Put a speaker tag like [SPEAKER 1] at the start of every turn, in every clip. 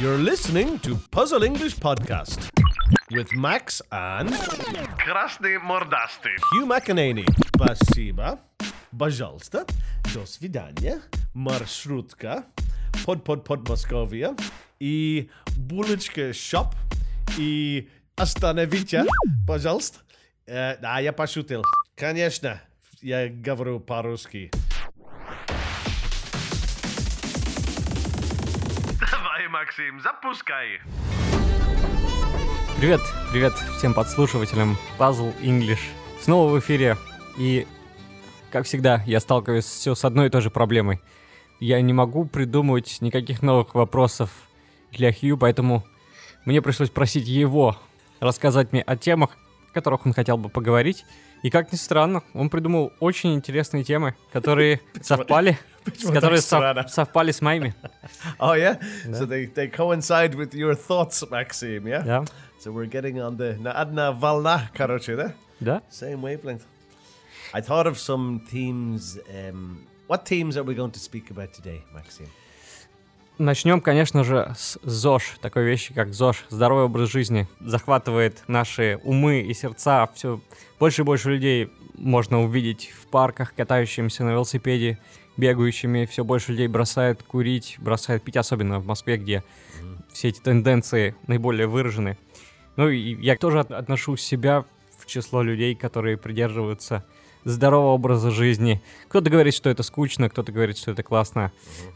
[SPEAKER 1] You're listening to Puzzle English Podcast with Max and
[SPEAKER 2] Krasny mordasty.
[SPEAKER 1] Hugh McEnany. Спасибо. Пожалуйста. До свидания. Маршрутка. Под под под Московия. И булочка шоп. И остановите, пожалуйста. Э, да, я пошутил. Конечно, я говорю по-русски.
[SPEAKER 2] Максим, запускай.
[SPEAKER 3] Привет, привет всем подслушивателям Puzzle English. Снова в эфире. И, как всегда, я сталкиваюсь все с одной и той же проблемой. Я не могу придумывать никаких новых вопросов для Хью, поэтому мне пришлось просить его рассказать мне о темах, о которых он хотел бы поговорить. И как ни странно, он придумал очень интересные темы, которые совпали, которые сов- совпали с моими.
[SPEAKER 1] Oh yeah, so they, they coincide with your thoughts, Maxime. Yeah.
[SPEAKER 3] Да,
[SPEAKER 1] So we're getting on the на одна волна, короче, да?
[SPEAKER 3] да.
[SPEAKER 1] Same wavelength. I thought of some themes. Um, what themes are we going to speak about today, Maxime?
[SPEAKER 3] Начнем, конечно же, с ЗОЖ. Такой вещи, как ЗОЖ, здоровый образ жизни, захватывает наши умы и сердца. Все больше и больше людей можно увидеть в парках, катающимся на велосипеде, бегающими. Все больше людей бросают курить, бросают пить, особенно в Москве, где все эти тенденции наиболее выражены. Ну и я тоже от- отношу себя в число людей, которые придерживаются здорового образа жизни. Кто-то говорит, что это скучно, кто-то говорит, что это классно.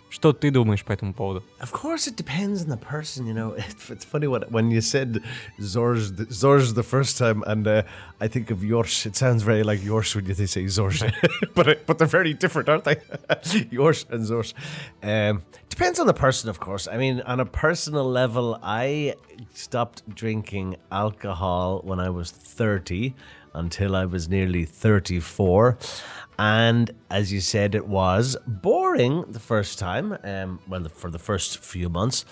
[SPEAKER 3] Что ты думаешь по этому поводу?
[SPEAKER 1] Of course, it depends on the person. You know, it's, it's funny what when you said Zorj, the- Zorj the first time, and uh, I think of Yorsh. It sounds very like Yorsh when you they say Zorj, but uh, but they're very different, aren't they? Yorsh and Zorj. Um, depends on the person, of course. I mean, on a personal level, I stopped drinking alcohol when I was thirty until I was nearly 34. And as you said, it was boring the first time, um, well, for the first few months.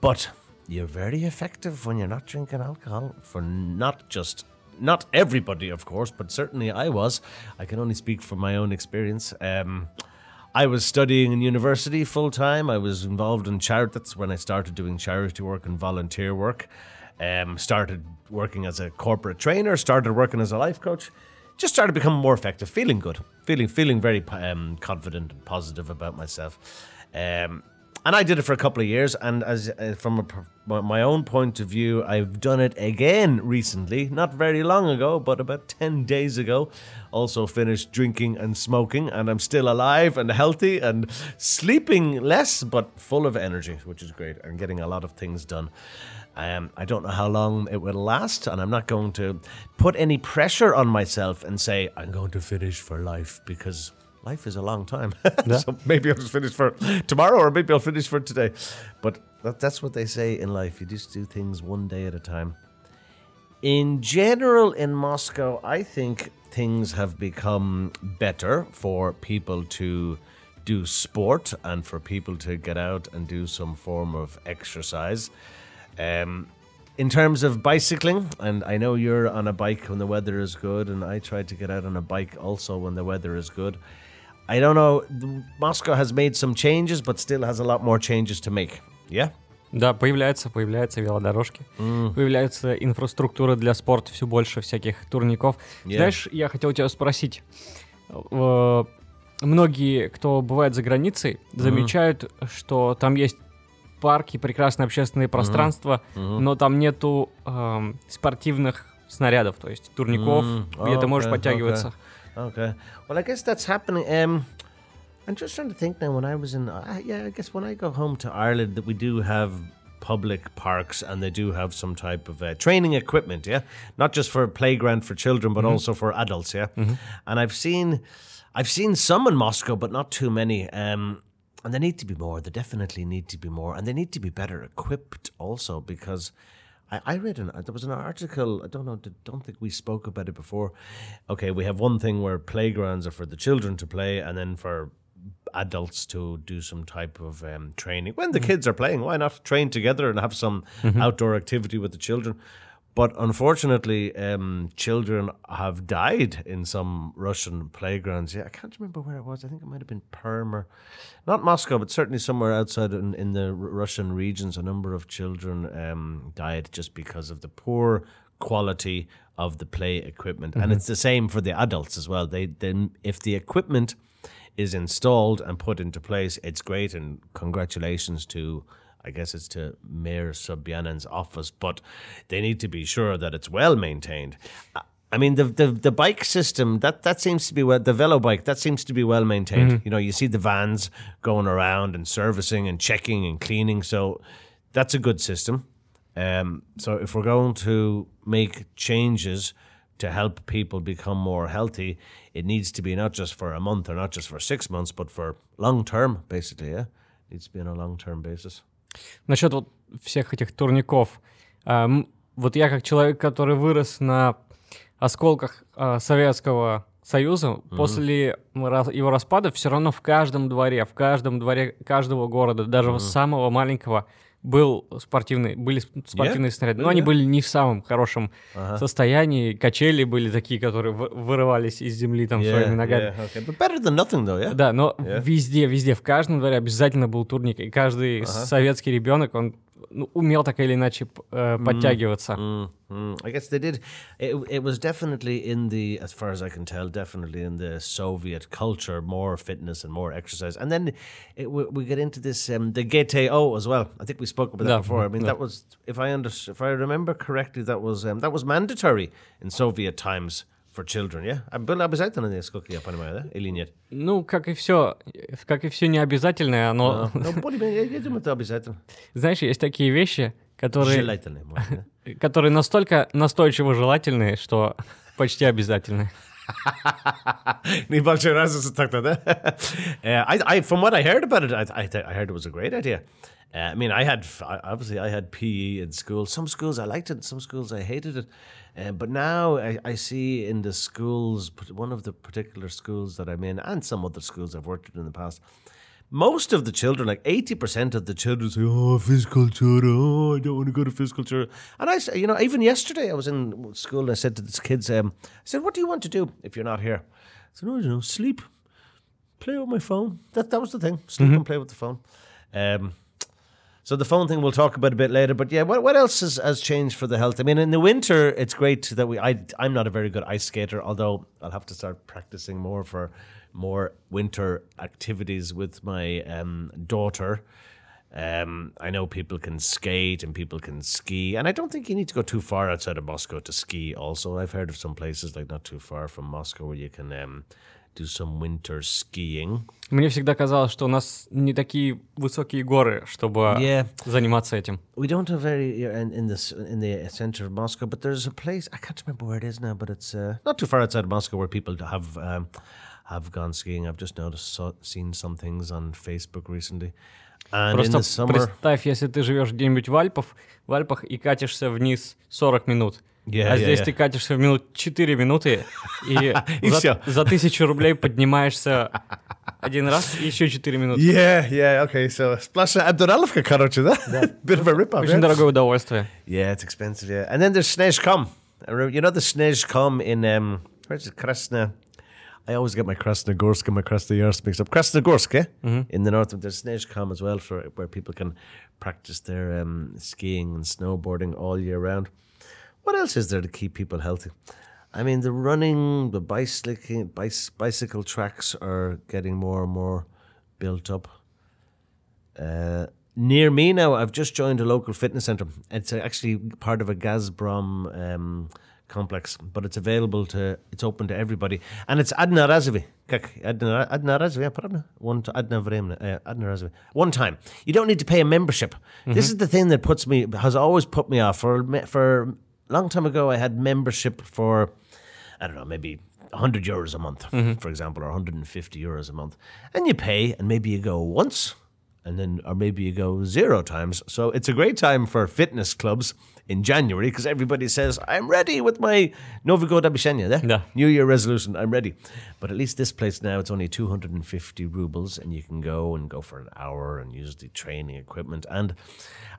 [SPEAKER 1] But you're very effective when you're not drinking alcohol for not just. Not everybody, of course, but certainly I was. I can only speak from my own experience. Um, I was studying in university full time. I was involved in charity. That's when I started doing charity work and volunteer work. Um, started working as a corporate trainer. Started working as a life coach. Just started becoming more effective, feeling good, feeling feeling very um, confident and positive about myself. Um, and I did it for a couple of years. And as uh, from a, my- own point of view, I've done it again recently, not very long ago, but about ten days ago. Also finished drinking and smoking, and I'm still alive and healthy and sleeping less, but full of energy, which is great, and getting a lot of things done. Um, I don't know how long it will last, and I'm not going to put any pressure on myself and say I'm going to finish for life because life is a long time. so maybe I'll just finish for tomorrow, or maybe I'll finish for today. But that, that's what they say in life. You just do things one day at a time. In general, in Moscow, I think things have become better for people to do sport and for people to get out and do some form of exercise. Um, in terms of bicycling, and I know you're on a bike when the weather is good, and I try to get out on a bike also when the weather is good. I don't know. Moscow has made some changes, but still has a lot more changes to make. Yeah.
[SPEAKER 3] Да, появляются, появляются велодорожки, появляется инфраструктура для спорта, все больше всяких турников.
[SPEAKER 1] Yeah.
[SPEAKER 3] Знаешь, я хотел тебя спросить. э, Многие, кто бывает за границей, замечают, что там есть парки, прекрасные общественные пространства, но там нету эм, спортивных снарядов, то есть турников,
[SPEAKER 1] М,
[SPEAKER 3] где ты можешь подтягиваться.
[SPEAKER 1] Okay. Well, I guess that's happening. Um, I'm just trying to think now. When I was in, uh, yeah, I guess when I go home to Ireland, that we do have public parks and they do have some type of uh, training equipment. Yeah, not just for playground for children, but also for adults. Yeah, and I've seen, I've seen some in Moscow, but not too many. Um, and they need to be more. They definitely need to be more, and they need to be better equipped also because. I, I read an there was an article. I don't know. Don't think we spoke about it before. Okay, we have one thing where playgrounds are for the children to play, and then for adults to do some type of um, training. When the kids are playing, why not train together and have some outdoor activity with the children? But unfortunately, um, children have died in some Russian playgrounds. Yeah, I can't remember where it was. I think it might have been Perm or not Moscow, but certainly somewhere outside in, in the Russian regions. A number of children um, died just because of the poor quality of the play equipment, and it's the same for the adults as well. They then if the equipment is installed and put into place, it's great, and congratulations to. I guess it's to Mayor Sobyanin's office, but they need to be sure that it's well maintained. I- mean, the, the the bike system that that seems to be well. The velo bike that seems to be well maintained. You know, you see the vans going around and servicing and checking and cleaning. So that's a good system. Um, so if we're going to make changes to help people become more healthy, it needs to be not just for a month or not just for six months, but for long term, basically. Yeah, needs to be on a long term basis.
[SPEAKER 3] Насчет вот всех этих турников. А, вот я как человек, который вырос на осколках а, Советского Союза, после ра- его распада все равно в каждом дворе, в каждом дворе каждого города, даже самого маленького, был спортивный, были сп- спортивные снаряды. Но
[SPEAKER 1] Yeah,
[SPEAKER 3] они
[SPEAKER 1] yeah.
[SPEAKER 3] были не в самом хорошем состоянии. Качели были такие, которые вы- вырывались из земли там своими ногами.
[SPEAKER 1] yeah, okay. But better than nothing, though. Yeah.
[SPEAKER 3] Да, но
[SPEAKER 1] Yeah.
[SPEAKER 3] везде, везде, в каждом дворе обязательно был турник, и каждый советский ребенок, он ну, умел так или иначе п- э, подтягиваться.
[SPEAKER 1] Mm, mm. I guess they did. It, it was definitely in the, as far as I can tell, definitely in the Soviet culture, more fitness and more exercise. And then it, we, we get into this, um, the GTO as well. I think we spoke about that
[SPEAKER 3] Yeah,
[SPEAKER 1] before. I mean,
[SPEAKER 3] yeah.
[SPEAKER 1] that was, if I under, if I remember correctly, that was um, that was mandatory in Soviet times For children. Yeah, А было обязательно несколько, я понимаю, да? Или нет?
[SPEAKER 3] Ну, как и все, как и все необязательное, оно,
[SPEAKER 1] Ну, более-менее, я думаю, это обязательно.
[SPEAKER 3] знаешь, есть такие вещи, которые,
[SPEAKER 1] да?
[SPEAKER 3] которые настолько настойчиво желательные, что почти обязательные.
[SPEAKER 1] Небольшой разница так-то, да? Uh, I, I, from what I heard about it, I, I, I heard it was a great idea. Uh, I mean, I had obviously I had PE in school. Some schools I liked it, some schools I hated it. Uh, but now I, I see in the schools, one of the particular schools that I'm in, and some other schools I've worked in in the past, most of the children, like 80% of the children say, oh, physical tutor, oh, I don't want to go to physical tutor. And I say, you know, even yesterday I was in school and I said to the kids, um, I said, what do you want to do if you're not here? I said, no, you know, sleep, play with my phone. That, that was the thing, sleep and play with the phone. Um, so the phone thing we'll talk about a bit later. But yeah, what, what else has, has changed for the health? I mean, in the winter, it's great that we. I I'm not a very good ice skater, although I'll have to start practicing more for more winter activities with my um, daughter. Um, I know people can skate and people can ski, and I don't think you need to go too far outside of Moscow to ski. Also, I've heard of some places like not too far from Moscow where you can um, do some winter skiing.
[SPEAKER 3] Мне всегда казалось, что у нас не такие высокие горы, чтобы
[SPEAKER 1] Yeah.
[SPEAKER 3] заниматься этим.
[SPEAKER 1] We don't have very uh, in, in this in the center of Moscow, but there's a place I can't remember where it is now, but it's uh, not too far outside of Moscow where people have um, have gone skiing. I've just noticed saw, seen some things on Facebook recently, and in
[SPEAKER 3] Просто
[SPEAKER 1] the summer,
[SPEAKER 3] представь, если ты живешь где-нибудь в Альпах, в Альпах и катишься вниз 40 минут.
[SPEAKER 1] Yeah,
[SPEAKER 3] а
[SPEAKER 1] yeah,
[SPEAKER 3] здесь
[SPEAKER 1] yeah.
[SPEAKER 3] ты катишься в минут 4 минуты и,
[SPEAKER 1] И
[SPEAKER 3] за,
[SPEAKER 1] всё.
[SPEAKER 3] за тысячу рублей поднимаешься один раз и еще 4 минуты.
[SPEAKER 1] yeah, yeah, okay. So Splasha Abduralovka, короче, да? Bit of a rip off.
[SPEAKER 3] Очень дорогое удовольствие.
[SPEAKER 1] Yeah, it's expensive. Yeah, and then there's Snezhkom. You know the Snezhkom in um, where's it? Krasna. I always get my Krasnogorsk and my Krasnoyarsk mixed up. Krasnogorsk, eh? In the north, there's Snezhkom as well for where people can practice their um, skiing and snowboarding all year round. what else is there to keep people healthy? I mean, the running, the bicycling, bicycle tracks are getting more and more built up. Uh, near me now, I've just joined a local fitness center. It's actually part of a Gazprom um, complex, but it's available to, it's open to everybody. And it's Adna Razavi. Adna, one, Adna Vremna. Uh, one time. You don't need to pay a membership. Mm-hmm. This is the thing that puts me, has always put me off for, for long time ago, I had membership for, I don't know, maybe 100 euros a month, mm-hmm. for example, or 150 euros a month. And you pay, and maybe you go once and then or maybe you go zero times. So it's a great time for fitness clubs in January because everybody says I'm ready with my Novi Gode Abishenya, yeah?
[SPEAKER 3] Yeah.
[SPEAKER 1] New Year resolution. I'm ready. But at least this place now it's only 250 rubles, and you can go and go for an hour and use the training equipment. And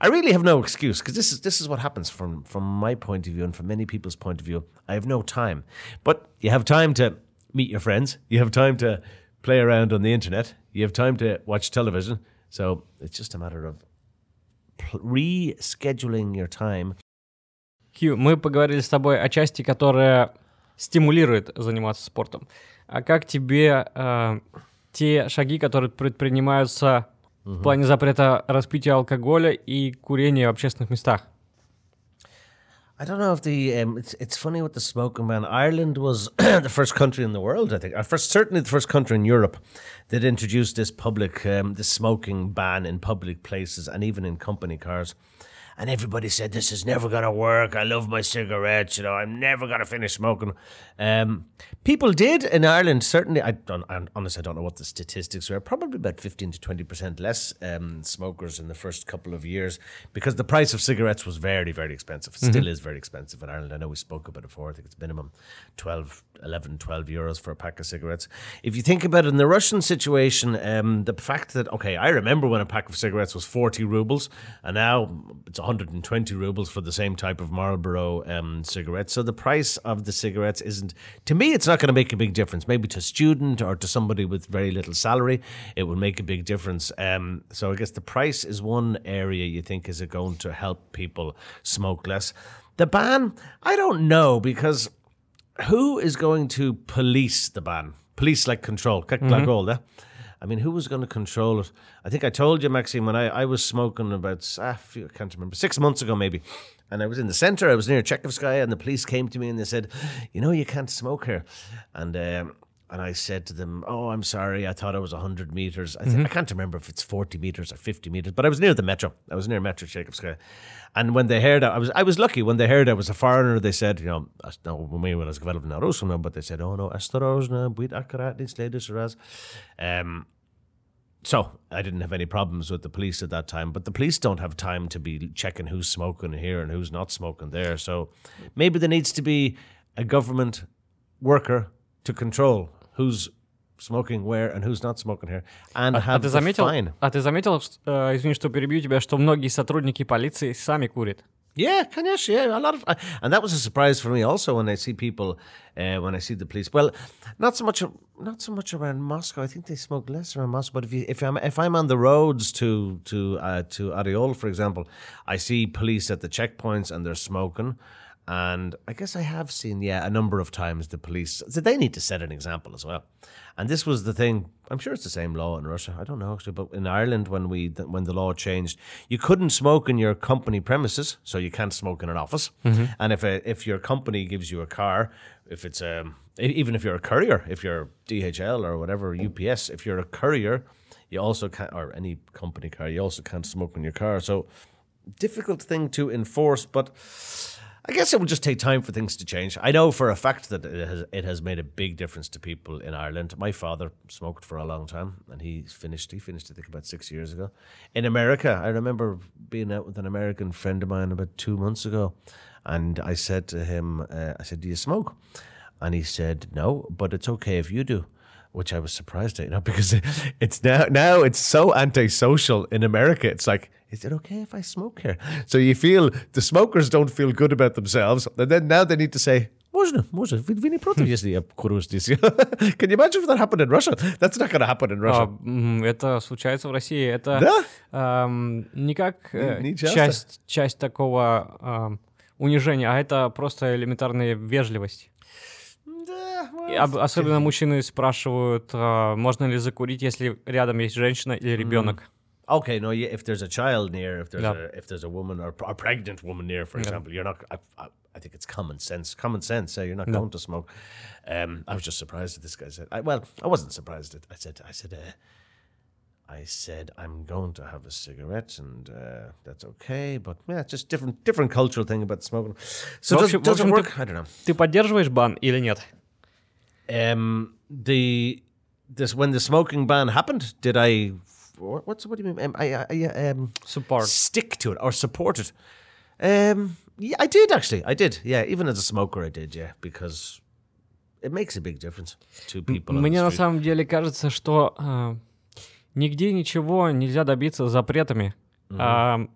[SPEAKER 1] I really have no excuse because this is this is what happens from from my point of view and from many people's point of view. I have no time, but you have time to meet your friends. You have time to play around on the internet. You have time to watch television. So it's just a matter of rescheduling your time.
[SPEAKER 3] Хью, мы поговорили с тобой о части, которая стимулирует заниматься спортом. А как тебе э, те шаги, которые предпринимаются в плане запрета распития алкоголя и курения в общественных местах?
[SPEAKER 1] I don't know if the um, it's it's funny with the smoking ban. Ireland was the first country in the world, I think, or first certainly the first country in Europe that introduced this public um, the smoking ban in public places and even in company cars. And everybody said this is never gonna work. I love my cigarettes, you know. I'm never gonna finish smoking. Um, people did in Ireland. Certainly, I don't. I honestly, I don't know what the statistics were. Probably about fifteen to twenty percent less um, smokers in the first couple of years because the price of cigarettes was very, very expensive. It Still is very expensive in Ireland. I know we spoke about it before. I think it's minimum 12, 11, 12 euros for a pack of cigarettes. If you think about it, in the Russian situation, um, the fact that okay, I remember when a pack of cigarettes was forty rubles, and now it's 120 rubles for the same type of Marlboro um, cigarette. So the price of the cigarettes isn't, to me, it's not going to make a big difference. Maybe to a student or to somebody with very little salary, it will make a big difference. Um, so I guess the price is one area you think is it going to help people smoke less. The ban, I don't know because who is going to police the ban? Police like control, mm-hmm. all that. I mean, who was going to control it? I think I told you, Maxime, when I, I was smoking about, ah, I can't remember, six months ago maybe. And I was in the centre, I was near Chekhovskaya, and the police came to me and they said, You know, you can't smoke here. And um, and I said to them, "Oh, I'm sorry. I thought I was 100 meters. I, th- mm-hmm. I can't remember if it's 40 meters or 50 meters, but I was near the metro. I was near Metro Chekhovskaya. And when they heard, I was I was lucky. When they heard I was a foreigner, they said, you know, no, we were as developed in Russia, but they said, oh no, Estorosna, buit akarat this latest Um so I didn't have any problems with the police at that time, but the police don't have time to be checking who's smoking here and who's not smoking there. So maybe there needs to be a government worker to control who's smoking where and who's not smoking here, and
[SPEAKER 3] А,
[SPEAKER 1] have
[SPEAKER 3] а ты
[SPEAKER 1] the
[SPEAKER 3] заметил,
[SPEAKER 1] fine.
[SPEAKER 3] а ты заметил, что- э, извини, что перебью тебя, что многие сотрудники полиции сами курят?
[SPEAKER 1] Yeah, конечно, yeah, a lot of, and that was a surprise for me also when I see people, uh, when I see the police. Well, not so much, not so much around Moscow. I think they smoke less around Moscow. But if you, if I'm, if I'm on the roads to to uh, to Ariol, for example, I see police at the checkpoints and they're smoking. And I guess I have seen, yeah, a number of times the police. So they need to set an example as well. And this was the thing. I'm sure it's the same law in Russia. I don't know actually, but in Ireland, when we when the law changed, you couldn't smoke in your company premises, so you can't smoke in an office. And if a, if your company gives you a car, if it's um even if you're a courier, if you're DHL or whatever UPS, if you're a courier, you also can't or any company car, you also can't smoke in your car. So difficult thing to enforce, but I guess it will just take time for things to change. I know for a fact that it has, it has made a big difference to people in Ireland. My father smoked for a long time, and he finished. He finished, I think, about six years ago. In America, I remember being out with an American friend of mine about two months ago, and I said to him, uh, "I said, do you smoke?" And he said, "No, but it's okay if you do." Which I was surprised at, you know, because it's now now it's so antisocial in America. It's like, is it okay if I smoke here? So you feel the smokers don't feel good about themselves, and then now they need to say, Можно, можно. Вы, вы не против, если я курю здесь? Can you imagine if that happened in Russia? That's not going to happen in
[SPEAKER 3] А,
[SPEAKER 1] Russia.
[SPEAKER 3] это случается в России. Это
[SPEAKER 1] Да?
[SPEAKER 3] эм, не как э,
[SPEAKER 1] Не- не часто.
[SPEAKER 3] часть, часть такого эм, унижения, а это просто элементарная вежливость. Об- особенно мужчины спрашивают, а, можно ли закурить, если рядом есть женщина или ребенок.
[SPEAKER 1] Okay, no, yeah, if there's a child near, if there's
[SPEAKER 3] Yeah.
[SPEAKER 1] a if there's a woman or a pregnant woman near, for example, you're not. I, I, I think it's common sense. Common sense. Uh, you're not going to smoke. Um, I was just surprised that this guy said. I, well, I wasn't surprised. At, I said. I said. Uh, I said I'm going to have a cigarette, and uh, that's okay. But yeah, just different different cultural thing about smoking. So
[SPEAKER 3] В
[SPEAKER 1] does,
[SPEAKER 3] общем- в
[SPEAKER 1] does it
[SPEAKER 3] общем,
[SPEAKER 1] work?
[SPEAKER 3] ты-
[SPEAKER 1] I don't know.
[SPEAKER 3] Ты поддерживаешь бан или нет?
[SPEAKER 1] Um, the this when the smoking ban happened, did I what- what's what do you mean? Um, I, I, I um,
[SPEAKER 3] Support.
[SPEAKER 1] stick to it or support it. Um, yeah, I did actually. I did. Yeah, even as a smoker, I did. Yeah, because it makes a big difference to people. on the
[SPEAKER 3] Мне на самом деле кажется, что а, нигде ничего нельзя добиться запретами. А,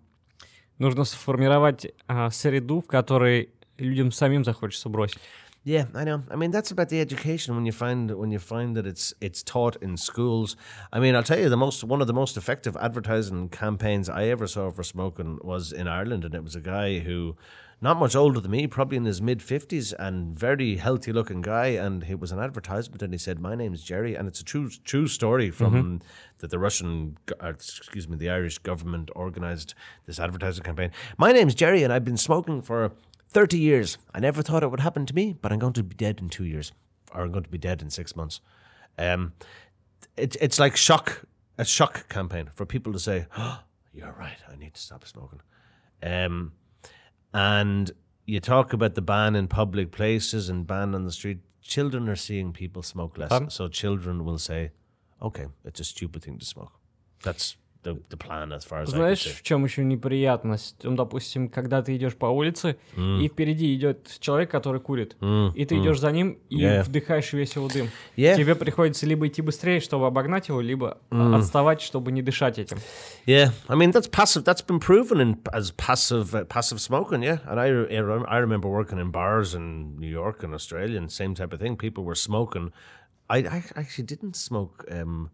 [SPEAKER 3] нужно сформировать а, среду, в которой людям самим захочется бросить.
[SPEAKER 1] Yeah, I know. I mean, that's about the education when you find when you find that it's it's taught in schools. I mean, I'll tell you the most one of the most effective advertising campaigns I ever saw for smoking was in Ireland, and it was a guy who, not much older than me, probably in his mid fifties, and very healthy looking guy, and it was an advertisement, and he said, "My name's Jerry," and it's a true true story from that the Russian, uh, excuse me, the Irish government organized this advertising campaign. My name's Jerry, and I've been smoking for 30 years. I never thought it would happen to me, but I'm going to be dead in two years, or I'm going to be dead in six months. Um, it, it's like shock, a shock campaign for people to say, oh, "You're right. I need to stop smoking." Um, and you talk about the ban in public places and ban on the street. Children are seeing people smoke less,
[SPEAKER 3] Um,
[SPEAKER 1] so children will say, "Okay, it's a stupid thing to smoke." That's the the plan as far as
[SPEAKER 3] Знаешь, в чем еще неприятность? Ну, допустим, когда ты идешь по улице, и впереди идет человек, который курит, и ты идешь за ним и
[SPEAKER 1] Yeah.
[SPEAKER 3] вдыхаешь весь его дым.
[SPEAKER 1] Yeah.
[SPEAKER 3] Тебе приходится либо идти быстрее, чтобы обогнать его, либо отставать, чтобы не дышать этим.
[SPEAKER 1] Yeah, I mean that's passive. That's been proven in, as passive uh, passive smoking. Yeah, and I I remember working in bars in New York and Australia, and same type of thing. People were smoking. I, I actually didn't smoke um,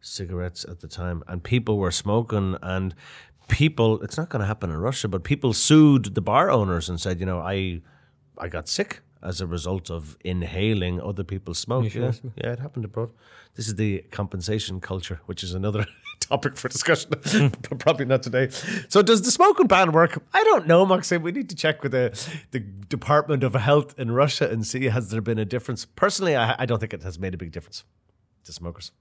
[SPEAKER 1] cigarettes at the time, and people were smoking and people. It's not going to happen in Russia, but people sued the bar owners and said, you know, I I got sick as a result of inhaling other people's smoke. Yeah, yeah, it happened abroad. This is the compensation culture, which is another topic for discussion, but probably not today. So, does the smoking ban work? I don't know, Maxim. We need to check with the, the Department of Health in Russia and see has there been a difference. Personally, I, I don't think it has made a big difference to smokers.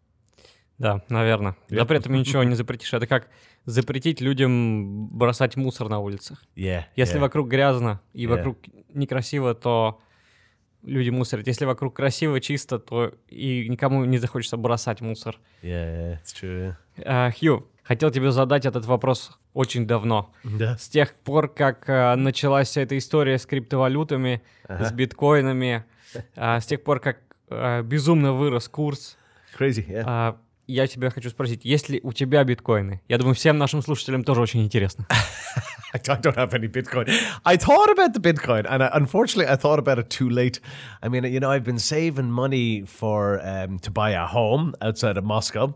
[SPEAKER 3] Да, наверное. Запретами ничего не запретишь. Это как запретить людям бросать мусор на улицах.
[SPEAKER 1] Yeah.
[SPEAKER 3] Если
[SPEAKER 1] yeah.
[SPEAKER 3] вокруг грязно и
[SPEAKER 1] Yeah.
[SPEAKER 3] вокруг некрасиво, то люди мусорят. Если вокруг красиво, чисто, то и никому не захочется бросать мусор.
[SPEAKER 1] Yeah, yeah, it's true.
[SPEAKER 3] А, Хью, хотел тебе задать этот вопрос очень давно.
[SPEAKER 1] Да.
[SPEAKER 3] С тех пор, как а, началась вся эта история с криптовалютами, с биткоинами, а, с тех пор, как а, безумно вырос курс,
[SPEAKER 1] Crazy. Yeah.
[SPEAKER 3] а, я тебя хочу спросить, есть ли у тебя биткоины? Я думаю, всем нашим слушателям тоже очень интересно.
[SPEAKER 1] I don't don't have any Bitcoin. I thought about the Bitcoin, and I, unfortunately, I thought about it too late. I mean, you know, I've been saving money for um, to buy a home outside of Moscow,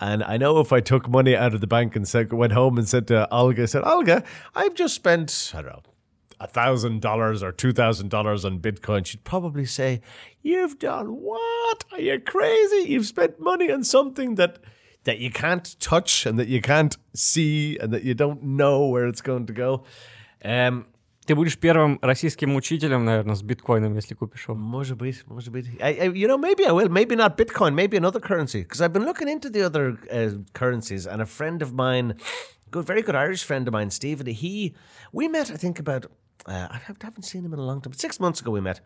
[SPEAKER 1] and I know if I took money out of the bank and said, went home and said to Olga, said, Olga, I've just spent I don't know. A thousand dollars or two thousand dollars on Bitcoin, she'd probably say, "You've done what? Are you crazy? You've spent money on something that that you can't touch and that you can't see and that you don't know where it's going to go. Um,
[SPEAKER 3] Ты будешь первым российским учителем, наверное, с биткоином, если купишь его.
[SPEAKER 1] может быть, может быть. I, I, you know, maybe I will. Maybe not Bitcoin. Maybe another currency. Because I've been looking into the other uh, currencies, and a friend of mine, good, very good Irish friend of mine, Stephen. He, we met. I think about. uh, I haven't- seen him in a long time. Six months ago, we met,